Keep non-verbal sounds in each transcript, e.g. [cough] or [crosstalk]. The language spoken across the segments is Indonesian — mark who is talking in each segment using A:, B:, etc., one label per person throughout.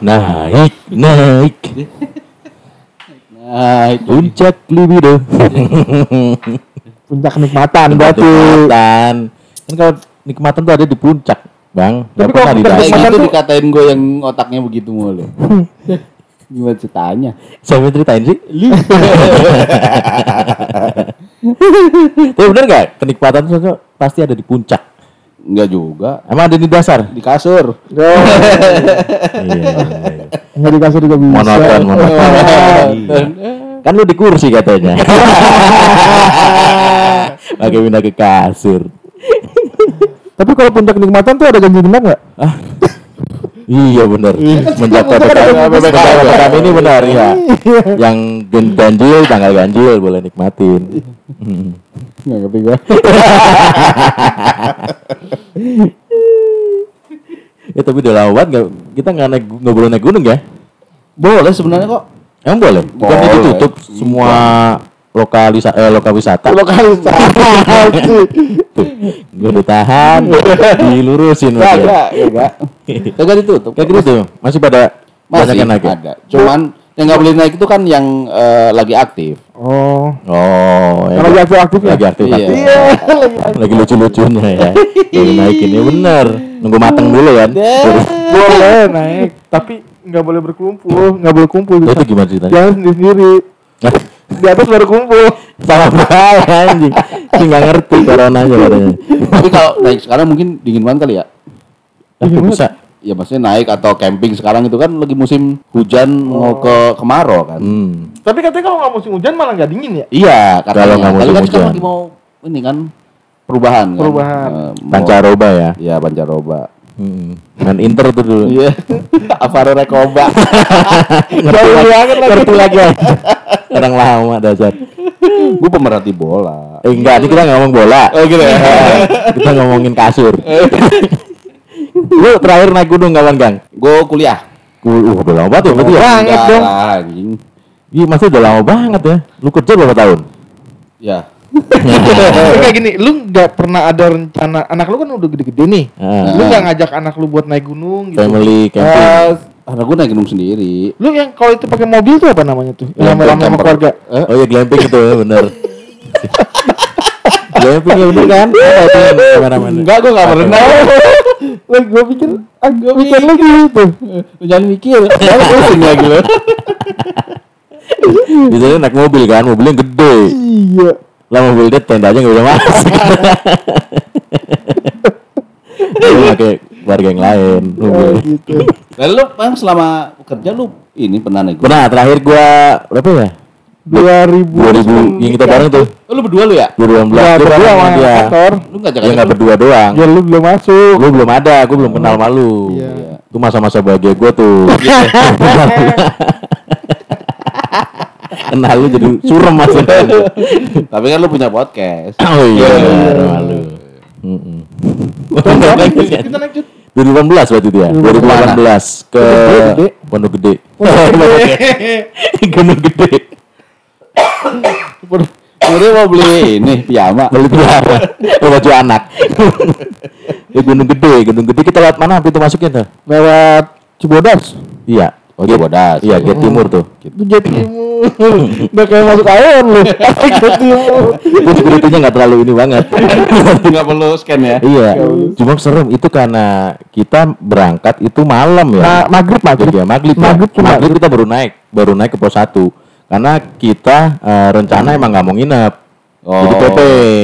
A: Naik, naik.
B: Naik.
A: Puncak libido.
C: Puncak kenikmatan berarti.
A: Nikmatan. Kan kalau nikmatan tuh ada di puncak, Bang.
C: Tapi kalau
A: dalam.
B: Kayak gitu
C: tuh-
B: dikatain gue yang otaknya begitu mulu. [laughs] Gimana ceritanya?
A: Yang ceritain sih? [laughs] Tapi bener gak? Kenikmatan tuh pasti ada di puncak.
B: Enggak juga.
A: Emang ada di dasar?
B: Di kasur.
C: Oh,
A: iya.
C: nggak dikasih juga bisa.
A: Monoton, monoton. Iya. Kan lu di kursi katanya. Pakai pindah ke kasur.
C: Tapi kalau puncak kenikmatan tuh ada ganjil genap nggak?
A: Iya benar. Semenjak PPKM PPKM ini benar ya. Yang ganjil tanggal ganjil boleh nikmatin.
B: Enggak ngerti gue. [laughs]
A: Ya tapi udah lama banget nggak- kita nggak naik nggak boleh naik gunung ya?
B: Boleh sebenarnya kok.
A: Emang boleh? Bukan
B: Boleh.
A: ditutup semua lokal wisata, eh, lokal wisata.
C: Lokalisasi.
A: Gue ditahan, dilurusin
B: Enggak,
A: berarti ya.
B: enggak, enggak. Enggak ditutup.
A: Kayak gitu tuh, masih pada
B: Masih
A: yang naik ya?
B: ada. Cuman yang nggak boleh naik itu kan yang eh, lagi aktif.
C: Oh,
A: Oh, ya.
C: Yang lagi aktif-aktif ya?
A: Lagi aktif,
B: Iya.
A: aktif.
C: iya.
A: Lagi lucu-lucunya ya. Baru naikin ya bener. Nunggu mateng dulu kan.
C: Boleh naik, tapi nggak boleh berkumpul, nggak boleh kumpul.
A: Itu gimana ceritanya?
C: Jangan sendiri sendiri. Di atas baru kumpul.
A: Sama bahaya anjing. Ini nggak ngerti coronanya katanya.
B: Tapi kalau naik sekarang mungkin dingin banget kali ya.
A: Kok bisa.
B: Ya maksudnya naik atau camping sekarang itu kan lagi musim hujan mau ke kemarau kan.
A: Hmm.
C: Tapi katanya kalau nggak musim hujan malah nggak dingin ya?
B: Iya,
A: Kalau
B: katanya.
A: nggak musim
B: kan
A: hujan.
B: lagi mau ini kan perubahan kan.
C: Perubahan.
B: Eh, mau-
A: Pancaroba ya.
B: Iya, pancaroba.
A: Hmm. Main Inter tuh dulu.
B: Iya. [laughs] Alvaro Recoba. [laughs]
A: Ngerti lagi, ngerti lagi. [laughs] Orang lama dasar.
B: Gue pemerhati bola.
A: Eh enggak, ini kita nggak ngomong bola.
B: Oh gitu ya.
A: kita ngomongin kasur. Lu terakhir naik gunung kapan, Gang?
B: Gue kuliah.
A: Uh, udah lama banget ya berarti ya?
C: Banget dong.
A: Iya, masih udah lama banget ya. Lu kerja berapa tahun?
B: Ya.
C: Tapi kayak gini, lu nggak pernah ada rencana anak lu kan udah gede-gede nih.
A: Ah,
C: Lu nggak ngajak anak lu buat naik gunung gitu.
A: family camping.
B: Eh, Karena gue naik gunung sendiri.
C: Lu yang kalau itu pakai mobil tuh apa namanya tuh? Yang lama sama keluarga.
B: Eh?
A: Oh iya glamping itu ya bener. [laughs] glamping ya bener kan? Itu?
B: Enggak, gue gak pernah.
C: Lah [laughs] gua pikir ah, gua pikir lu gitu.
B: Lu Jangan mikir. Soalnya pusing lagi lu.
A: Biasanya naik mobil kan, mobilnya gede.
C: Iya.
A: Lah mobil dia tendanya nggak bisa masuk. [laughs] Lu pakai warga yang lain.
C: Oh, gitu.
B: Lalu lu bang selama kerja lu ini pernah gunung?
A: Pernah terakhir gua berapa ya?
C: 2000
A: 2000 yang kita bareng tuh.
B: Oh, lu berdua lu ya?
A: 2018
C: Ya,
A: Gua
C: berdua sama
A: dia.
C: kantor.
B: Lu ngajak
A: Ya nggak berdua doang.
C: Ya lu belum masuk.
A: Gue belum ada, gue belum kenal malu.
C: Iya.
A: Itu masa-masa bahagia gue tuh. [laughs] [laughs] kenal lu jadi surem maksudnya. [laughs]
B: Tapi kan lu punya podcast.
A: oh iya,
B: Iya.
A: benar, malu. Mm-mm.
C: Kita naik Jut.
A: 2018 berarti dia. 2018 ke
C: Gede.
A: Pondok Gede. Gunung Gede.
B: Mau beli ini piyama.
A: Beli piara. Oh, [laughs] baju anak. ya Gunung Gede, Gunung Gede kita lewat mana pintu masuknya tuh?
C: Lewat Cibodas.
A: Iya.
B: Oh, Cibodas.
A: Iya, Gate Timur tuh.
C: Itu Jet Timur. Udah kayak masuk awan lu. [laughs] Jet Timur.
A: Itu security-nya nggak terlalu ini banget. [laughs]
B: Enggak perlu scan ya.
A: Iya, cuma serem itu karena kita berangkat itu malam ya.
C: Nah, maghrib maghrib.
A: Iya, maghrib. ya.
C: Maghrib tuh
A: maghrib kita baru naik, baru naik ke pos 1. Karena kita eh, rencana emang nggak mau nginep.
B: Oh.
A: Jadi PP.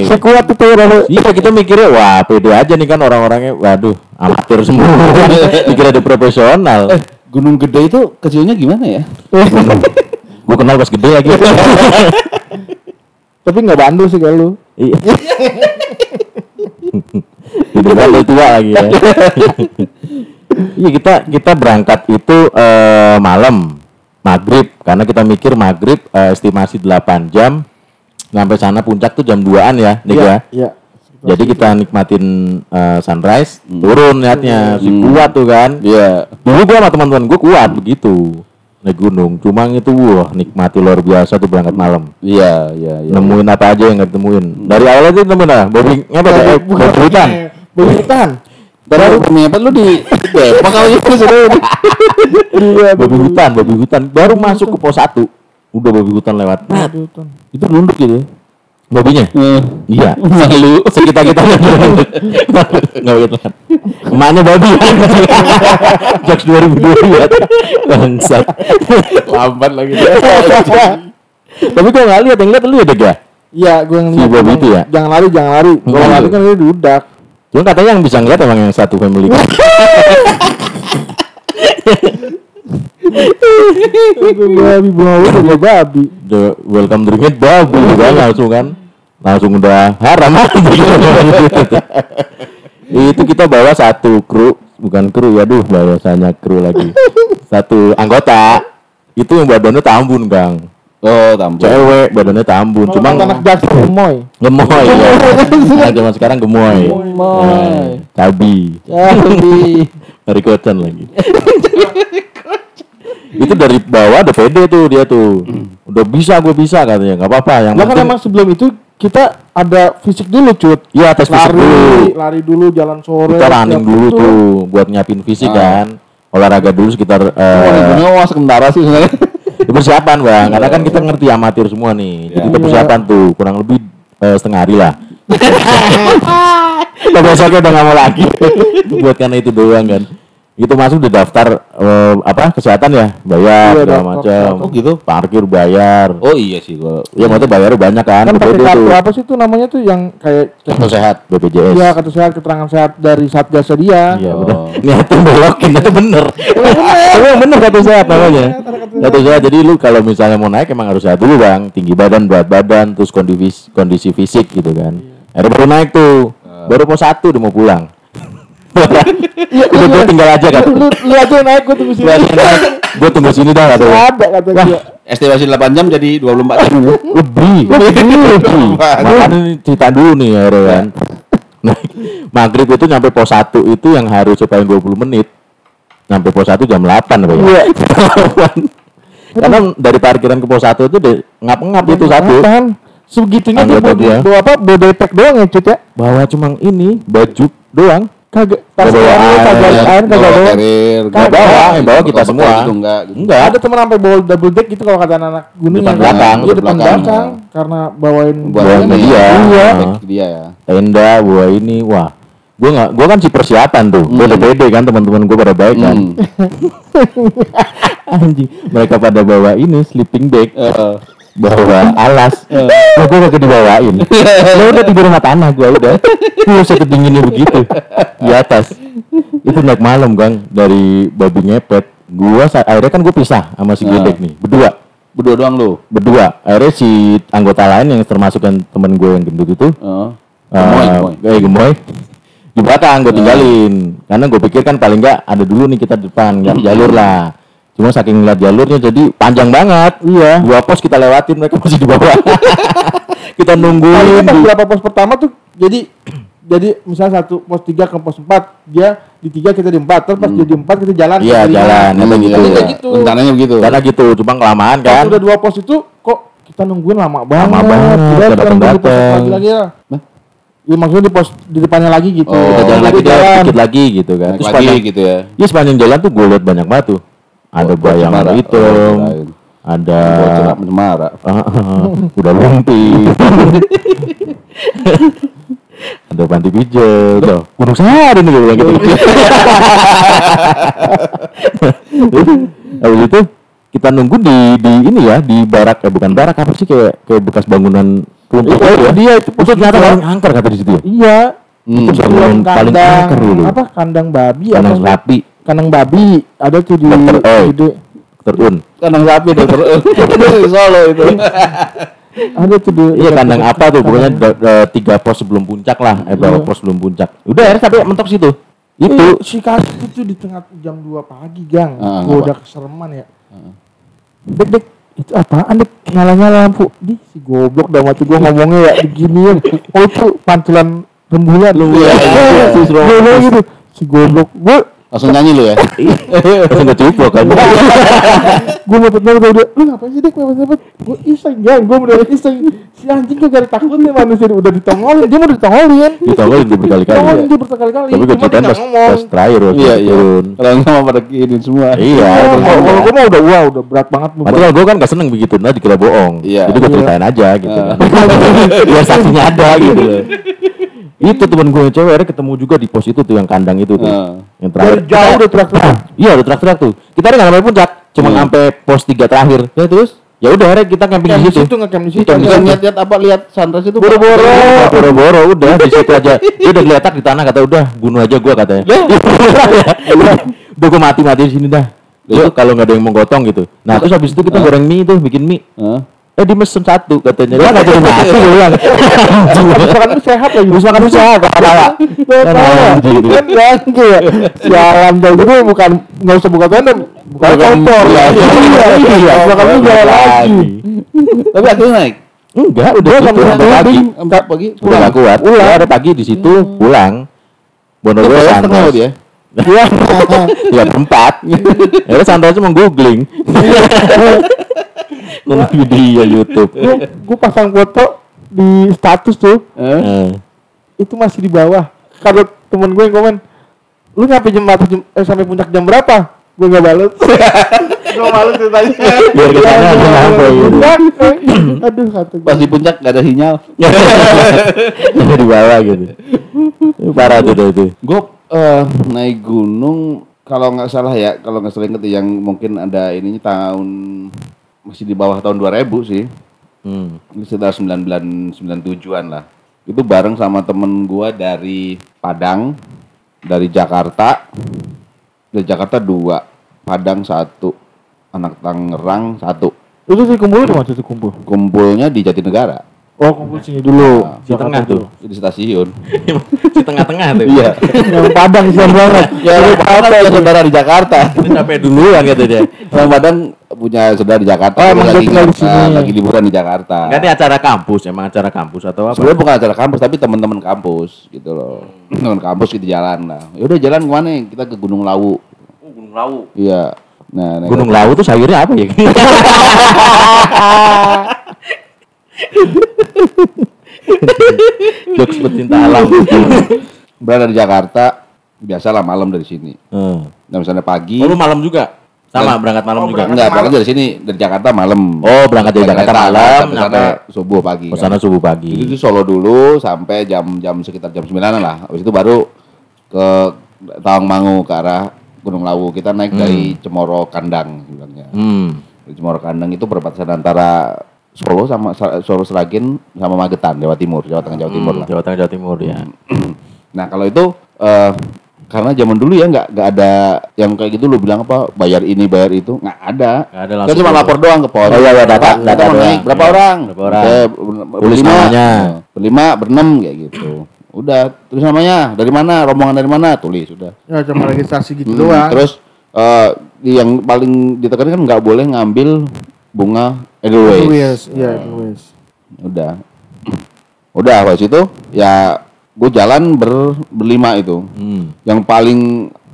C: Sekuat itu ya.
A: Iya kita mikirnya wah pede aja nih kan orang-orangnya waduh amatir semua [laughs] dikira ada profesional
B: Eh, Gunung Gede itu kecilnya gimana ya? [laughs]
A: gue kenal pas gede lagi [laughs]
C: Tapi nggak bandul sih kalau lu.
A: iya [laughs] Jadi bandel tua lagi ya iya kita kita berangkat itu eh, malam maghrib karena kita mikir maghrib eh, estimasi 8 jam sampai sana puncak tuh jam 2an ya Dik ya
C: Iya.
A: Jadi kita nikmatin eh, sunrise turun liatnya si kuat tuh kan
B: Iya.
A: Dulu gua sama teman-teman gua kuat begitu naik gunung. Cuma itu wah nikmati luar biasa tuh berangkat malam.
B: Iya, iya, iya.
A: Nemuin apa aja yang nggak ditemuin. Dari awal aja nemuin lah. Bobby apa tuh? Eh, Bobby hutan.
C: Bobby hutan.
B: Baru lu di [laughs] Depok kali itu sudah.
C: Iya,
A: babi hutan, babi hutan baru masuk ke pos 1. Udah babi hutan lewat. Nah, itu nunduk gitu ya. Babinya? Iya.
B: Malu.
A: Sekitar kita [laughs] nggak begitu kan. Emaknya babi. [laughs] Jokes 2002 bangsat.
B: Lambat lagi.
A: Tapi kok nggak lihat yang lihat lu ya ya?
C: Iya, gue yang
A: Si
C: lihat
A: babi
C: emang,
A: itu ya?
C: Jangan lari, jangan lari. Kalau lari kan dia dudak.
A: Cuma katanya yang bisa ngeliat emang yang satu family. [laughs]
C: Itu babi udah babi.
A: The welcome drinknya babi kan langsung kan. Langsung udah haram [laughs] Itu kita bawa satu kru, bukan kru ya, duh bahasanya kru lagi. Satu anggota. Itu yang badannya tambun, Kang.
B: Oh, tampil.
A: Cewek badannya tambun, cuma
C: anak jaksa gemoy.
A: gemoy ya. Nah, zaman sekarang gemoy.
C: Gemoy.
A: Eh, cabi.
C: Babi.
A: Dari kocan lagi. itu dari bawah ada pede tuh dia tuh. Udah bisa gue bisa katanya. nggak apa-apa yang
C: Lah kan emang sebelum itu kita ada fisik dulu cut.
A: Iya tes fisik
C: Lari,
A: dulu.
C: lari dulu jalan sore.
A: Kita running dulu
C: itu.
A: tuh buat nyiapin fisik
B: Ah.
A: kan. Olahraga dulu sekitar
B: Oh,
A: eh
B: ini wah sementara sih sebenarnya.
A: ya [laughs] persiapan bang. Karena kan kita ngerti amatir semua nih. Jadi
B: Iya.
A: kita persiapan tuh kurang lebih eh, setengah hari lah. [laughs] Kita besoknya udah nggak mau lagi [laughs] buat karena itu doang kan. Itu masuk di daftar eh, apa kesehatan ya bayar
C: Iya,
A: segala
C: daftar
A: macam.
C: kesehatan.
B: Oh, gitu?
A: Parkir bayar.
B: Oh iya sih gua.
A: Ya maksudnya bayarnya banyak kan.
C: Kan pakai kartu
A: tuh.
C: apa sih itu namanya tuh yang kayak
B: Kartu sehat.
A: BPJS.
C: Iya kartu sehat keterangan sehat dari satgas dia.
A: Iya
B: Oh.
A: benar. [laughs] Niatnya belokin itu bener. Tapi yang bener [laughs] kata sehat namanya. Kata sehat. Jadi lu kalau misalnya mau naik emang harus sehat dulu bang. Tinggi badan, berat badan, terus kondisi kondisi fisik gitu kan. Akhirnya baru naik tuh. Baru mau satu udah mau pulang.
C: Iya,
A: Udah gue tinggal aja kan.
C: Lu lu aja yang naik gua tunggu sini.
A: Gue tunggu sini dah kata.
C: Ada kata dia.
B: Estimasi 8 jam jadi 24 jam ya.
A: Lebih, lebih, lebih. Makanya ini cerita dulu nih ya kan. Nah, maghrib itu nyampe pos 1 itu yang harusnya paling 20 menit. Nyampe pos 1 jam 8 apa ya?
C: Iya.
A: Karena dari parkiran ke pos 1 itu ngap-ngap itu satu.
C: Apaan? Segitunya dia bawa, apa? Bawa doang ya cut ya?
A: Bawa cuma ini baju doang.
C: Kagak. Tas
A: Bawa
C: air,
A: air,
C: kagak air, kagak
B: Bawa carrier,
C: Kagak
A: bawa, yang bawa kita semua.
B: Gitu, enggak. gitu.
A: Enggak.
C: Ada teman sampai bawa double deck gitu kalau kata anak gunung
A: Depan
C: yang-
A: belakang,
C: Iya
B: depan belakang.
C: karena bawain
B: Buat
A: Bawa
B: ini
A: media.
B: ya.
C: Iya.
B: Dia ya.
A: Tenda, bawa ini, wah. Gue nggak, gue kan si persiapan tuh. Gue udah pede kan teman-teman gue pada baik kan.
B: Hmm. [laughs]
A: Anjing, mereka pada bawa ini sleeping bag.
B: Heeh.
A: Bawa alas. [laughs] Nah, gue kagak dibawain. [laughs] Lo udah tidur sama tanah gue udah. Buset dinginnya begitu. Di atas. Itu naik malam gang dari babi ngepet. Gue akhirnya kan gue pisah sama si
B: Ah.
A: Gedek nih berdua.
B: Berdua doang lu.
A: berdua. Akhirnya si anggota lain yang termasuk yang temen gue yang gendut itu eh,
B: Gemoy, gemoy.
A: eh, gemoy. Di belakang gue tinggalin. Karena gue pikir kan paling nggak ada dulu nih kita di depan nggak jalur lah cuma saking ngeliat jalurnya jadi panjang banget iya dua pos kita lewatin mereka masih di bawah [laughs] kita nungguin di-
C: berapa pos pertama tuh jadi jadi misalnya satu pos tiga ke pos empat dia di tiga kita di empat terus pas dia di empat kita jalan
A: iya jalan
B: Hmm, iya,
A: gitu
B: iya.
C: gitu.
B: Rencananya begitu.
A: karena gitu cuma kelamaan
C: Pas
A: kan
C: udah dua pos itu kok kita nungguin lama banget
A: banget,
C: Kita pos
A: datang-datang.
C: lagi lagi ya Ya maksudnya di pos di depannya lagi gitu.
B: Oh,
A: kita jalan lagi dia
C: jalan.
A: dikit lagi gitu kan terus
B: lagi
A: sepanjang
B: gitu ya.
A: Iya sepanjang jalan tuh gue liat banyak batu ada bayang
B: cemara.
A: hitam
B: Oh,
A: ada
B: cemara. [laughs]
A: udah lumpi [laughs] ada panti pijat tuh. Gunung sehari nih gue bilang gitu. [laughs] Habis itu kita nunggu di di ini ya di barak. Ya bukan barak apa sih kayak kayak bekas bangunan kelompok
C: Iya,
A: ya?
C: dia itu
A: Terus ternyata paling angker kata di situ ya?
C: Iya.
B: Hmm.
A: itu bangunan paling angker dulu.
C: apa kandang babi
A: kandang
C: apa?
A: sapi
C: kandang babi ada tuh di
A: Dokter E.
C: di
A: terun
B: Kandang sapi dokter. Itu di Solo itu.
C: ada tuh di
A: Iya kandang apa tuh pokoknya tiga pos sebelum puncak lah, eh berapa
C: Iya.
A: pos sebelum puncak. Udah akhirnya sampai mentok situ.
C: itu
A: Itu
C: si kaki itu di tengah jam 2 pagi gang
B: Ah,
C: gua udah kesereman ya dek dek itu apaan dek nyala nyala lampu di si goblok dah mati gua ngomongnya ya beginian oh itu pantulan rembulan lu
B: Iya, iya,
A: iya.
C: gitu si goblok gua
B: Langsung nyanyi lu ya.
A: Langsung gue cuplok kan.
C: gue mepet banget udah lu ngapain sih dek mepet mepet gue iseng jangan gue bener iseng si anjing gak ada takutnya manusia udah ditongolin dia mau ditongolin
A: Ditongolin gue berkali-kali
C: ditongolin
A: ya.
C: dia berkali-kali
A: Tapi gue
C: dia
A: ceritain
C: nggak
A: pas, terakhir waktu
B: Iya iya. Kalau nggak mau pada kirim semua.
A: Iya.
C: Kalau gue mah udah wah udah berat banget
A: kalau gue kan gak seneng begitu, nah dikira bohong.
B: Iya.
A: Jadi gue
C: Iya.
A: ceritain aja gitu kan. [laughs] Biar saksinya ada gitu loh. Itu temen gue yang cewek akhirnya ketemu juga di pos itu tuh yang kandang itu tuh.
B: Ah.
A: Yang
C: dari
A: terakhir.
C: jauh udah teriak-teriak
A: Iya udah teriak-teriak tuh. Kita ada nggak sampai puncak, cuma
B: Hmm.
A: sampai pos 3 terakhir.
B: Ya terus?
A: Ya udah akhirnya kita camping
C: Camp
A: di
C: di
A: situ.
C: situ nge-camp di situ
B: lihat-lihat apa lihat sunrise itu
C: Boro-boro.
A: Iya, Boro-boro udah di situ aja. Dia udah geletak di tanah kata udah bunuh aja gua katanya. Udah udah gua mati-mati di sini dah. Itu kalau nggak ada yang mau gotong gitu. Nah terus habis itu kita goreng mie tuh, bikin mie.
B: Hah?
A: Eh di mesen satu katanya. Dia nggak jadi nasi bilang.
C: Makan sehat lagi
A: Terus makan
C: tahu
A: Anjing.
C: kan ganggu ya sialan dah gitu bukan nggak usah buka tenda Bukan- kompor
B: iya,
C: iya
A: iya.
C: iya makan jalan lagi
B: Tapi akhirnya naik.
A: Enggak, udah
C: Gua sampai
A: sampai pagi.
B: Empat pagi.
A: Udah gak kuat. Udah ada pagi di situ pulang. Bono
B: Itu
A: gue
B: bayar setengah
A: santai.
B: dia.
C: Iya
A: Ya berempat. Ya santai cuma googling. [laughs] Nonton video YouTube.
C: gua pasang foto di status tuh
B: Eh?
C: Itu masih di bawah kalau temen gue yang komen lu nyampe jam eh, sampai puncak jam berapa gue nggak balas [laughs] gue malu ceritanya
A: Biar kesannya ada nyampe gitu. [clears throat]
C: aduh kata gue
B: Pas di puncak gak ada sinyal. [laughs]
A: Di bawah gitu. Parah tuh itu.
B: Gue eh, naik gunung kalau nggak salah ya, kalau nggak salah inget yang mungkin ada ininya tahun masih di bawah tahun 2000 sih.
A: Hmm.
B: Ini sekitar 99 97-an lah. Itu bareng sama temen gua dari Padang, dari Jakarta. Dari Jakarta dua, Padang satu, anak Tangerang satu.
C: itu sih kumpul di tuh kumpul
B: Kumpulnya di Jatinegara,
C: oh kumpul sini dulu
A: Di tengah tuh.
B: di stasiun. [laughs]
A: Di tengah-tengah tuh.
B: Iya. [laughs]
C: yang padang siang banget
B: ya, lu Padang punya saudara di Jakarta.
A: Itu sampai duluan gitu dia.
B: Orang Padang punya saudara di Jakarta.
C: Oh, emang
B: lagi,
C: di sini.
B: ah, lagi liburan di Jakarta.
A: Enggak ini acara kampus, emang acara kampus atau apa?
B: Sebenarnya bukan acara kampus tapi teman-teman kampus gitu loh. Teman kampus gitu jalan lah. Ya udah jalan ke mana? Kita ke Gunung Lawu.
A: Oh, Gunung Lawu.
B: Iya. Nah, nah,
A: Gunung Lawu tuh sayurnya apa ya? [laughs] [laughs] Jokes pecinta alam.
B: berada di Jakarta, biasalah malam dari sini.
A: Eh.
B: Nah, misalnya pagi,
A: Oh, lu malam juga? Sama, berangkat malam
C: Oh,
A: juga?
B: enggak, berangkat dari sini dari Jakarta malam.
A: Oh, berangkat dari Jakarta malam,
B: sampai subuh pagi.
A: ke
B: kan.
A: sana subuh pagi.
B: Itu Solo dulu sampai jam-jam sekitar jam 9 lah. Habis itu baru ke Tawangmangu ke arah Gunung Lawu. Kita naik dari Cemoro Kandang bilangnya.
A: Hmm.
B: Cemoro Kandang itu perbatasan antara Solo sama Solo Seragen sama Magetan, Jawa Timur, Jawa Tengah Jawa Timur
A: Hmm,
B: lah.
A: Jawa Tengah, Jawa Timur ya. [clears throat]
B: Nah kalau itu eh, karena zaman dulu ya nggak nggak ada yang kayak gitu lu bilang apa bayar ini bayar itu nggak ada.
A: Nggak ada
B: Kita
A: langsung
B: cuma lapor doang ke pos.
A: Oh, iya, iya, data- data
B: mau
A: doang.
B: naik berapa orang?
A: Berapa orang? Tulis
B: berlima,
A: namanya.
B: Berlima, berenam kayak gitu. Udah tulis namanya dari mana, rombongan dari mana, tulis sudah.
C: ya cuma registrasi gitu
B: Hmm,
C: doang
B: Terus eh, yang paling ditekan kan nggak boleh ngambil bunga Edelweiss.
C: Edelweiss, iya Edelweiss.
B: Udah. [clears throat] Udah habis itu ya gue jalan ber, berlima itu.
A: Hmm.
B: Yang paling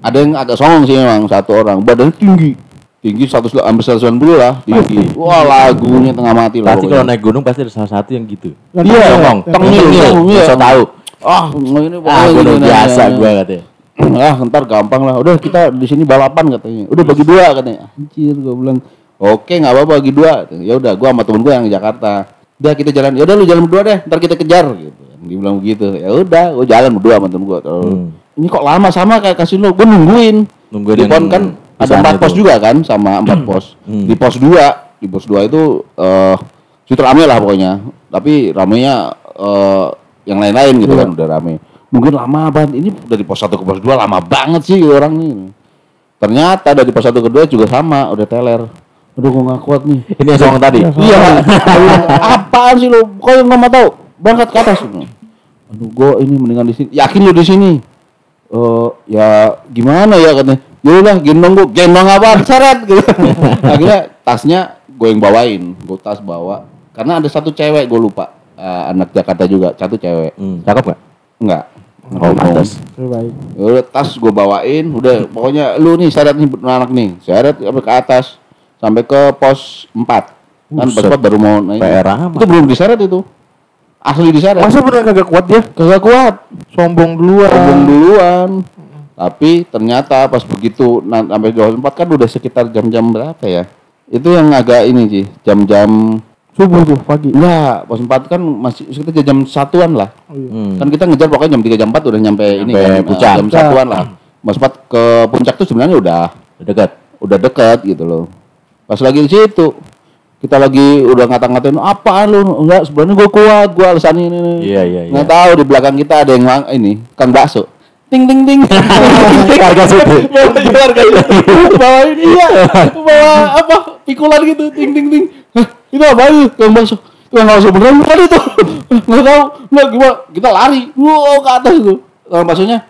B: ada yang agak songong sih memang satu orang, badannya tinggi. Tinggi 100 hampir 190 lah tinggi. Wah, lagunya tengah mati lah.
A: Pasti kalau naik gunung pasti ada salah satu yang gitu.
B: Iya,
C: yang
A: tengil,
B: tengil, iya.
A: so tahu.
B: Ah, ini
A: Ah, gunung biasa gua
B: nah.
A: katanya.
B: ah ntar gampang lah udah kita di sini balapan katanya udah bagi dua katanya anjir gua bilang oke nggak apa-apa bagi dua. Ya udah gua sama temen gua yang di Jakarta. Udah kita jalan. Ya udah lu jalan berdua deh ntar kita kejar gitu. Dia bilang begitu. Ya udah gua jalan berdua sama temen gua Terus,
A: Hmm.
B: ini kok lama sama kayak kasino gua nungguin.
A: Nungguin
B: di pon kan ada empat pos juga kan sama empat pos.
A: Hmm.
B: di pos dua di pos dua itu eh situ rame lah pokoknya. Tapi ramenya eh yang lain-lain gitu
C: Iya.
B: kan udah rame. Mungkin lama banget ini dari pos satu ke pos dua lama banget sih orang nih. Ternyata dari pos satu ke dua juga sama udah teler aduh gua nggak kuat nih.
A: Ini yang songong tadi.
B: iya apaan sih lo kok yang nggak mau tahu? Berangkat ke atas. Aduh gua ini mendingan di sini. Yakin lu di sini? Eh ya gimana ya katanya? Ya udah gendong gua. Gendong apa seret gitu. [laughs] Akhirnya tasnya gue yang bawain. Gue tas bawa. Karena ada satu cewek gue lupa. Eh, anak Jakarta juga. Satu cewek.
A: Hmm, cakep nggak?
B: enggak
A: Oh, pantas.
B: Udah tas gue bawain, udah pokoknya lu nih syarat nih anak nih, syarat sampai ke atas sampai ke pos 4 kan pos
A: Buset.
B: 4 baru mau naik.
A: PR amat.
B: Itu belum diseret itu. Asli diseret.
C: Masa bener kagak kuat dia?
B: kagak kuat.
C: Sombong duluan.
B: Sombong duluan. Tapi ternyata pas begitu na- sampai pos 4 kan udah sekitar jam-jam berapa ya? Itu yang agak ini sih, jam-jam
C: Subuh tuh pagi.
B: Enggak, pos 4 kan masih sekitar jam satuan lah.
A: Hmm.
B: Kan kita ngejar pokoknya jam 3 jam 4 udah nyampe, ini kan,
A: puncak.
B: jam satuan lah. Pos 4 ke puncak tuh sebenarnya udah
A: Dekat.
B: udah dekat gitu loh. Pas lagi di situ kita lagi udah ngata-ngatain apaan lu? Enggak sebenarnya gue kuat gue alasan ini.
A: Iya, iya, iya.
B: nggak tahu di belakang kita ada yang ini kang bakso. Ting ting ting.
A: Harga situ.
B: harga bawa ini ya bawa apa pikulan gitu. Ting ting ting. Hah, itu apa itu kang bakso? Kang bakso beneran bukan itu. Nggak tahu nggak gimana kita lari. Wow ke atas itu. Kang baksonya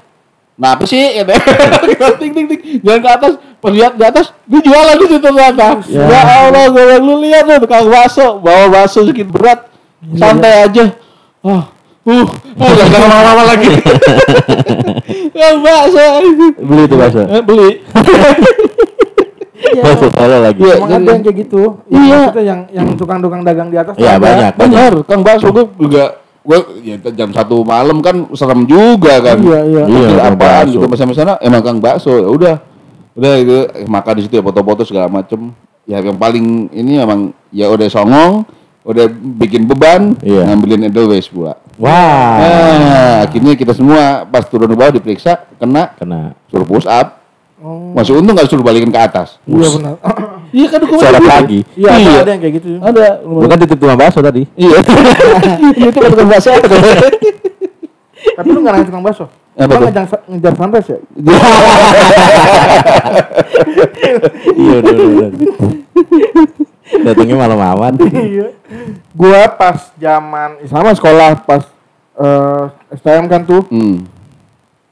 B: Nah apa sih? Kita [laughs] ting ting ting. Jalan ke atas, pas lihat di atas, dia jualan di situ ternyata. Ya, Allah, gue bilang, lu lihat tuh tukang bakso, bawa bakso sedikit berat, santai aja. Ah, uh, ah, gak gak lama-lama lagi. [laughs] Yang bakso,
A: Beli itu bakso.
B: eh, beli.
A: Bakso solo lagi.
B: Iya.
C: Emang ada yang kayak gitu.
B: Iya.
C: Maksudnya yang yang tukang-tukang dagang di atas. tuh
A: Iya,
C: ada.
A: banyak.
B: Benar, kang bakso gue juga gue ya, jam satu malam kan serem juga kan.
C: Iya, iya.
A: Iya,
B: Iya, apaan gitu sana emang kang bakso ya udah udah itu makan di situ ya foto-foto segala macem ya yang paling ini emang ya udah songong udah bikin beban
A: Iya.
B: ngambilin edelweiss pula
A: Wah.
B: nah akhirnya kita semua pas turun ke bawah diperiksa kena
A: Kena.
B: suruh push up
C: Oh.
B: masih untung nggak suruh balikin ke atas
C: Iya benar. [coughs]
B: iya kan
A: Seret lagi.
C: Iya, ada-
B: Iya.
C: ada yang kayak gitu.
B: ada
A: Bukan titip tukang bakso tadi.
B: iya [laughs] itu kan tukang bakso
C: Tapi lu nggak nanya tukang bakso.
B: Apa tuh?
C: ngejar ngejar sunrise ya? [laughs] [laughs]
A: Iya, udah, udah. Datangnya malam aman.
C: Iya. Gua pas zaman sama sekolah pas eh, STM kan tuh.
B: hmm.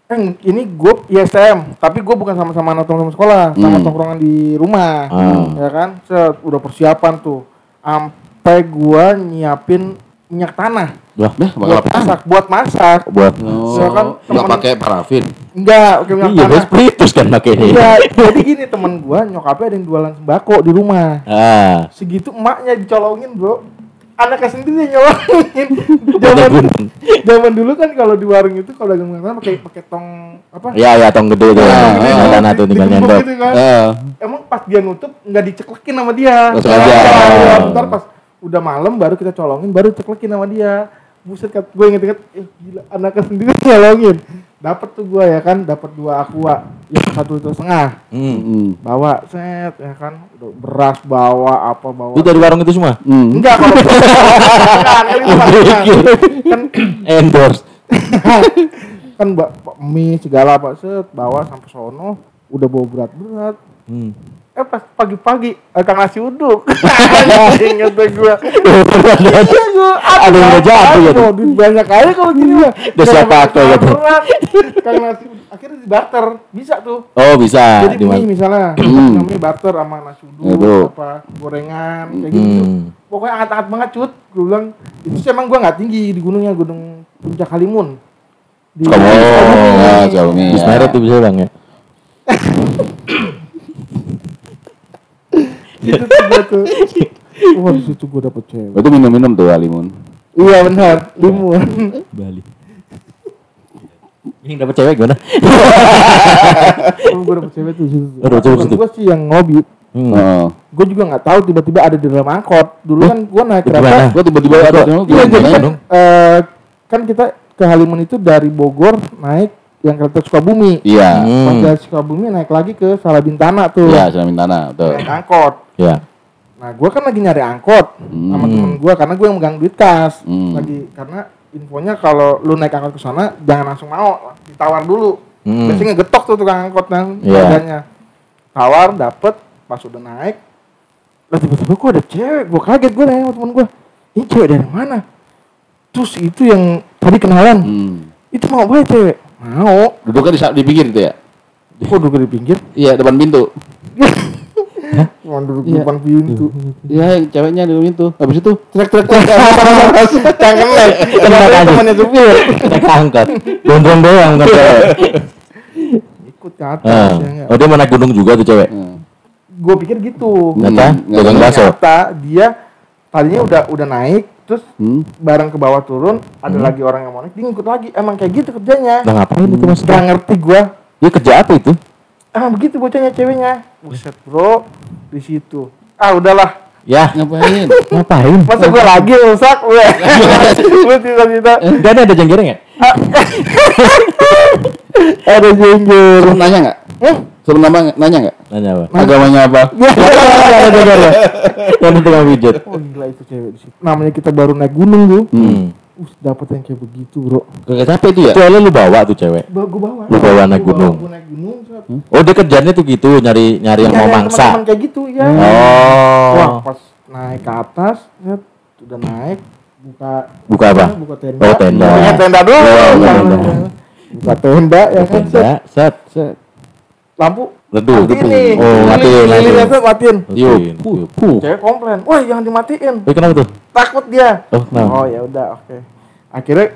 C: Eh, ini gue ISTM, tapi gue bukan sama-sama anak teman sekolah, sama
B: Hmm.
C: tongkrongan di rumah,
A: Ah.
C: ya kan? Set, udah persiapan tuh, sampai gua nyiapin minyak tanah
A: Wah,
B: Dah, bakal
C: buat masak, buat masak.
A: buat
B: Oh,
C: Ya kan,
B: nggak
C: temen-
B: pakai parafin.
C: Enggak, oke minyak
A: Iya,
C: tanah.
A: Pritus kan makanya.
C: Iya, jadi gini temen gua nyokapnya ada yang jualan sembako di rumah.
A: Ah,
C: Segitu emaknya dicolongin, Bro. Anaknya sendiri yang nyolongin. [laughs] Zaman zaman dulu kan kalau di warung itu kalau dagang minyak tanah pakai pakai tong apa?
A: Iya, ya tong gede tuh.
B: Ah,
A: Minyak
B: ah.
A: tanah tuh tinggal nyendok.
C: gitu kan.
B: Eh,
C: Emang pas dia nutup nggak diceklekin sama dia.
B: Oh, sengaja.
C: Ya, Ntar pas udah malam baru kita colongin baru ceklekin sama dia. Buset kat gue inget-inget eh, gila anaknya sendiri [laughs] nyolongin. Dapat tuh gue ya kan, dapat dua aqua, yang satu itu setengah.
A: Hmm.
B: hmm.
C: Bawa set ya kan, udah beras bawa apa bawa.
A: Itu dari warung itu semua.
B: Hmm.
C: Enggak kalau [laughs] kan kan
A: Endorse. [laughs]
C: kan mbak mie segala apa set bawa sampai sono udah bawa berat-berat
A: Hmm.
C: Eh pas pagi-pagi ada nasi uduk [laughs] inget deh gua iya gua
A: Ada yang udah jatuh ya tuh.
C: banyak aja kalau gini mah
A: Udah siap pakai gitu.
C: kang nasi uduk akhirnya di barter bisa tuh
A: Oh, bisa.
C: jadi
A: Di
C: mie misalnya [clears throat]
B: Hmm.
C: namanya barter sama nasi uduk
B: Itu.
C: apa gorengan kayak gitu
A: Hmm.
C: pokoknya hangat-hangat banget cut gue bilang itu sih emang gua nggak tinggi di gunungnya gunung puncak Halimun di
B: Oh, Xiaomi.
A: Di Semeru tuh bisa bang ya. [laughs]
C: itu tuh gua tuh wah di situ gua dapet cewek
B: Itu minum-minum tuh Alimun.
C: iya benar limun
A: Bali. Ini dapat cewek gimana?
C: gua dapet cewek tuh situ
A: dapet cewek situ.
C: gua sih yang ngobi
A: Hmm.
B: Oh.
C: gua juga nggak tahu tiba-tiba ada di dalam angkot dulu kan gua naik kereta?
B: Gua tiba-tiba ada
C: iya jadi kan, eh, kan kita ke Halimun itu dari Bogor naik yang kereta Sukabumi
B: Iya.
A: Hmm.
C: pas dari Sukabumi naik lagi ke Salabintana tuh
B: Iya, tanah, betul.
C: naik angkot
A: Ya.
C: Nah, gua kan lagi nyari angkot sama
A: Hmm.
C: temen gua karena gua yang megang duit kas.
B: Hmm.
C: Lagi karena infonya kalau lu naik angkot ke sana jangan langsung mau, ditawar dulu.
A: Hmm.
C: Biasanya ngegetok tuh tukang angkot kan
A: Iya.
C: harganya. Tawar dapet pas udah naik. Lah tiba-tiba gua ada cewek, gua kaget gua nanya sama temen gua. Ini cewek dari mana? Terus itu yang tadi kenalan.
B: Hmm.
C: Itu mau banget cewek. Mau.
B: Duduknya di, di pinggir itu ya?
C: Kok duduk di pinggir?
B: Iya, depan pintu.
C: Cuma duduk di
B: Iya.
C: depan pintu.
B: Iya, yang ceweknya di itu. Habis itu trek trek trek.
C: Kangen lah. Temannya supir?
A: Kita angkat. Gondrong doang kan cewek.
C: Ikut ke atas
A: Ah.
C: ya.
A: Oh dia mau naik gunung juga tuh cewek.
C: Gue pikir gitu.
A: Ternyata
B: Hmm,
A: bakso.
C: Ternyata dia tadinya udah udah naik terus
B: Hmm.
C: bareng ke bawah turun ada lagi orang yang mau naik dia ngikut lagi. Emang kayak gitu kerjanya.
A: Nah ngapain itu mas?
C: Gak ngerti gua.
A: Dia kerja apa itu?
C: ah begitu bocahnya ceweknya. Buset bro. Di situ. Ah udahlah.
A: Ya.
B: Ngapain? [laughs]
A: ngapain?
C: masa gua lagi rusak [laughs] gue lu cita-cita
A: Gak ada ada jenggereng ya? [laughs]
C: ada jengger.
B: Suruh nanya nggak?
C: eh
B: Suruh nama nanya nggak?
A: Nanya apa?
B: Agamanya apa? [laughs]
A: Ada jenggereng. Yang penting pijat.
C: oh gila itu cewek di situ namanya kita baru naik gunung tuh
A: Hmm.
C: uh dapet yang kayak begitu bro
B: Gak capek itu ya?
A: Soalnya lu bawa tuh cewek.
C: Ba- gua bawa
A: Lu bawa naik gunung.
C: gua naik gunung set.
A: Oh dia kerjanya tuh gitu nyari nyari yang
C: Iya,
A: mau mangsa.
C: teman-teman kayak gitu ya Wah,
A: Oh.
C: pas naik ke atas, set, udah naik, buka
A: Buka apa?
C: Buka tenda.
A: Oh, tenda.
C: Bukanya tenda dulu.
A: Oh, buka
C: Jangan-
A: tenda.
C: Buka tenda ya kan, set.
A: Ya, set.
B: Set.
C: Lampu
A: Redup.
C: nih.
A: Oh, matiin,
C: Lilin- lilinnya
A: matiin. Tiup.
B: Tiup.
A: Tiup.
C: Cewek komplain, wah jangan dimatiin.
A: Eh kenapa tuh?
C: Takut dia.
A: Oh, kenapa?
C: Oh ya udah, oke. Akhirnya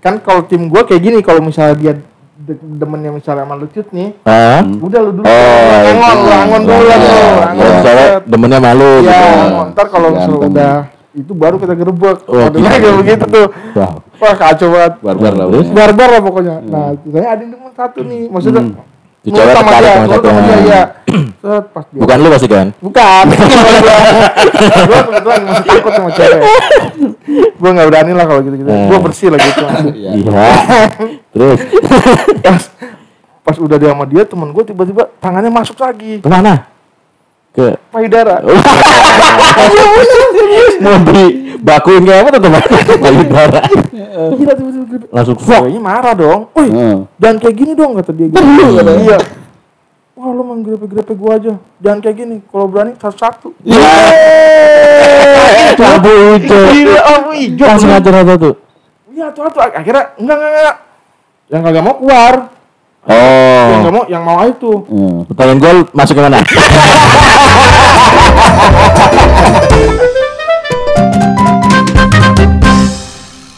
C: kan kalau tim gua kayak gini, kalau misalnya dia de- demennya misalnya sama lucut nih,
A: Hah?
C: udah lu dulu.
A: Oh,
C: lu angon dulu
A: Iya,
C: tuh.
A: iya.
C: Set.
A: demennya malu
C: Ya,
A: gitu.
C: ntar kalau misalnya
B: Ganteng.
C: udah itu baru kita gerebek.
A: Oh,
C: Oh,
A: gitu.
C: kayak begitu tuh. Wah kacau banget.
B: Barbar lah.
C: Barbar lah pokoknya. Nah, saya ada yang demen satu nih. Maksudnya
A: Itu
C: nurut
A: cewek
C: sama
A: tertarik
C: dia,
A: sama satu.
C: sama dia, iya. Set, pas dia.
A: Bukan lu pasti kan?
C: Bukan. [laughs] Gue kebetulan masih takut sama cewek. Gue gak berani lah kalau gitu-gitu.
A: Hmm.
C: Gue bersih lah gitu.
B: Iya. [laughs]
A: Iya. Terus
C: pas, pas udah dia sama dia, temen gue tiba-tiba tangannya masuk lagi.
A: ke mana? Ke
C: Payudara. [laughs]
A: mau di bakuin kayak apa tuh teman? Payudara.
C: Gila tiba-tiba.
A: Langsung fuck.
C: Ceweknya marah dong. Wih,
B: Heeh.
C: jangan kayak gini dong kata dia. Gitu.
B: Perlu, katanya.
C: Iya. Wah lu main grepe-grepe gua aja. Jangan kayak gini. Kalau berani satu-satu. [laughs]
A: Lampu hijau.
C: Gila, lampu hijau.
A: Langsung aja rata tuh.
C: Iya, satu-satu. Akhirnya enggak enggak enggak. Yang kagak mau keluar.
A: Oh.
C: Yang mau, yang mau itu.
B: Hmm.
A: Pertanyaan gol masuk ke mana? [laughs]